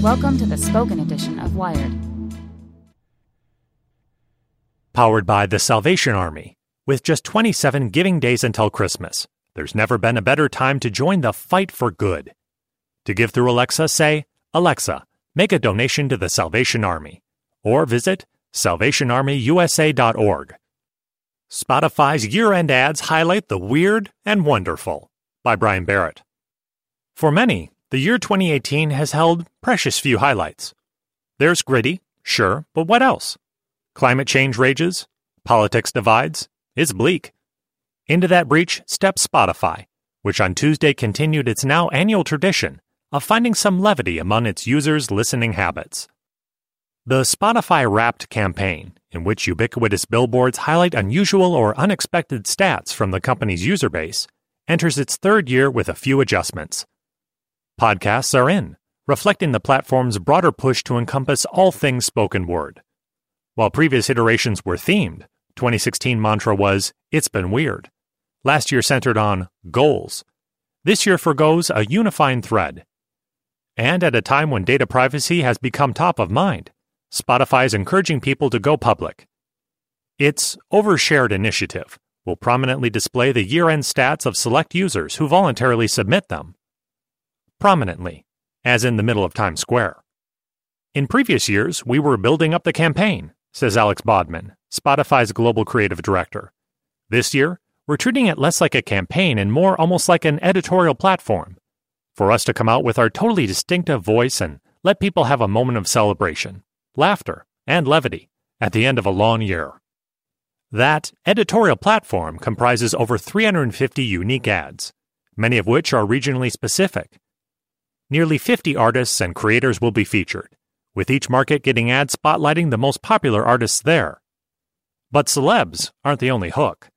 Welcome to the spoken edition of Wired. Powered by the Salvation Army. With just 27 giving days until Christmas, there's never been a better time to join the fight for good. To give through Alexa, say, Alexa, make a donation to the Salvation Army, or visit salvationarmyusa.org. Spotify's year end ads highlight the weird and wonderful by Brian Barrett. For many, the year 2018 has held precious few highlights. There's Gritty, sure, but what else? Climate change rages, politics divides, it's bleak. Into that breach steps Spotify, which on Tuesday continued its now annual tradition of finding some levity among its users' listening habits. The Spotify Wrapped campaign, in which ubiquitous billboards highlight unusual or unexpected stats from the company's user base, enters its third year with a few adjustments. Podcasts are in, reflecting the platform's broader push to encompass all things spoken word. While previous iterations were themed, 2016 mantra was, It's been weird. Last year centered on goals. This year forgoes a unifying thread. And at a time when data privacy has become top of mind, Spotify is encouraging people to go public. Its Overshared initiative will prominently display the year end stats of select users who voluntarily submit them. Prominently, as in the middle of Times Square. In previous years, we were building up the campaign, says Alex Bodman, Spotify's global creative director. This year, we're treating it less like a campaign and more almost like an editorial platform. For us to come out with our totally distinctive voice and let people have a moment of celebration, laughter, and levity at the end of a long year. That editorial platform comprises over 350 unique ads, many of which are regionally specific. Nearly 50 artists and creators will be featured, with each market getting ads spotlighting the most popular artists there. But celebs aren't the only hook.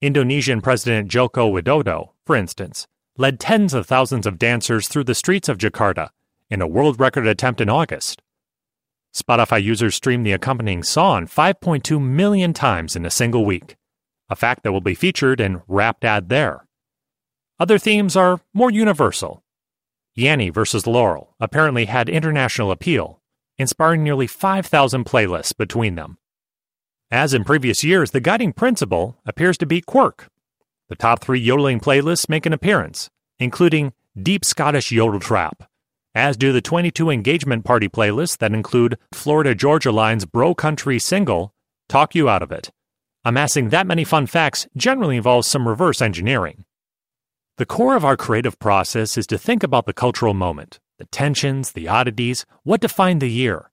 Indonesian President Joko Widodo, for instance, led tens of thousands of dancers through the streets of Jakarta in a world record attempt in August. Spotify users streamed the accompanying song 5.2 million times in a single week, a fact that will be featured in Wrapped Ad there. Other themes are more universal. Yanny vs. Laurel apparently had international appeal, inspiring nearly 5,000 playlists between them. As in previous years, the guiding principle appears to be quirk. The top three yodeling playlists make an appearance, including Deep Scottish Yodel Trap, as do the 22 engagement party playlists that include Florida Georgia Line's Bro Country single, Talk You Out of It. Amassing that many fun facts generally involves some reverse engineering. The core of our creative process is to think about the cultural moment, the tensions, the oddities, what defined the year.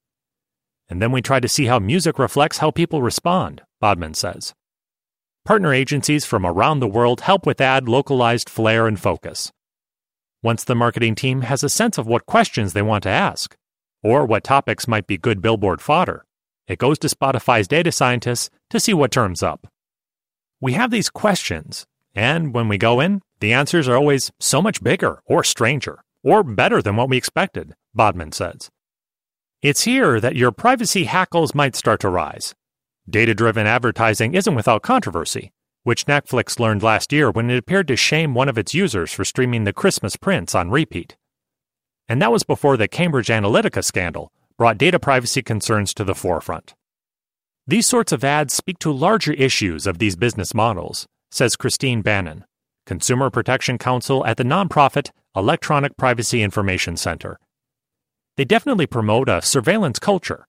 And then we try to see how music reflects how people respond, Bodman says. Partner agencies from around the world help with add localized flair and focus. Once the marketing team has a sense of what questions they want to ask, or what topics might be good billboard fodder, it goes to Spotify's data scientists to see what turns up. We have these questions, and when we go in, the answers are always so much bigger, or stranger, or better than what we expected, Bodman says. It's here that your privacy hackles might start to rise. Data driven advertising isn't without controversy, which Netflix learned last year when it appeared to shame one of its users for streaming the Christmas Prince on repeat. And that was before the Cambridge Analytica scandal brought data privacy concerns to the forefront. These sorts of ads speak to larger issues of these business models, says Christine Bannan, Consumer Protection Counsel at the nonprofit Electronic Privacy Information Center. They definitely promote a surveillance culture.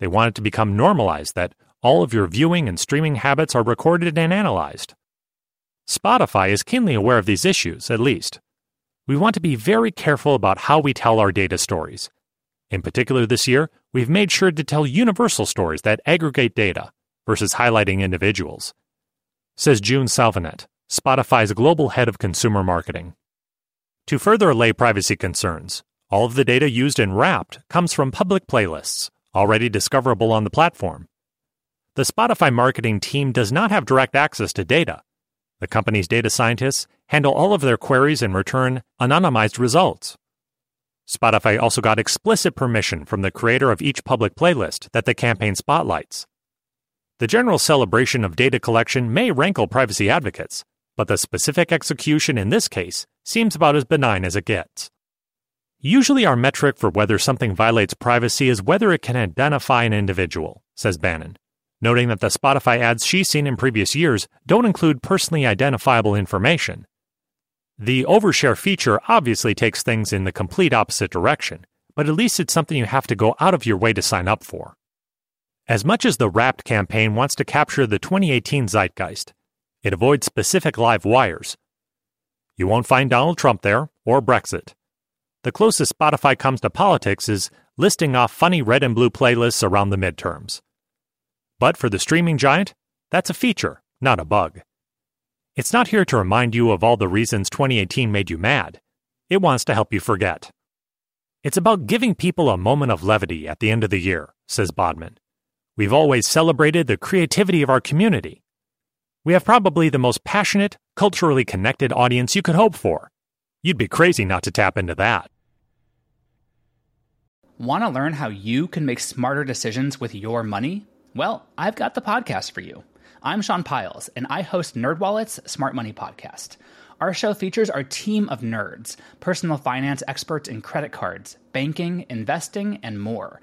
They want it to become normalized that all of your viewing and streaming habits are recorded and analyzed. Spotify is keenly aware of these issues, at least. We want to be very careful about how we tell our data stories. In particular, this year, we've made sure to tell universal stories that aggregate data versus highlighting individuals. Says June Salvenet, Spotify's global head of consumer marketing. To further allay privacy concerns, all of the data used in Wrapped comes from public playlists, already discoverable on the platform. The Spotify marketing team does not have direct access to data. The company's data scientists handle all of their queries and return anonymized results. Spotify also got explicit permission from the creator of each public playlist that the campaign spotlights. The general celebration of data collection may rankle privacy advocates, but the specific execution in this case seems about as benign as it gets. Usually, our metric for whether something violates privacy is whether it can identify an individual, says Bannan, noting that the Spotify ads she's seen in previous years don't include personally identifiable information. The overshare feature obviously takes things in the complete opposite direction, but at least it's something you have to go out of your way to sign up for. As much as the Wrapped campaign wants to capture the 2018 zeitgeist, it avoids specific live wires. You won't find Donald Trump there or Brexit. The closest Spotify comes to politics is listing off funny red and blue playlists around the midterms. But for the streaming giant, that's a feature, not a bug. It's not here to remind you of all the reasons 2018 made you mad. It wants to help you forget. It's about giving people a moment of levity at the end of the year, says Bodman. We've always celebrated the creativity of our community. We have probably the most passionate, culturally connected audience you could hope for. You'd be crazy not to tap into that. Want to learn how you can make smarter decisions with your money? Well, I've got the podcast for you. I'm Sean Pyles, and I host NerdWallet's Smart Money Podcast. Our show features our team of nerds, personal finance experts in credit cards, banking, investing, and more.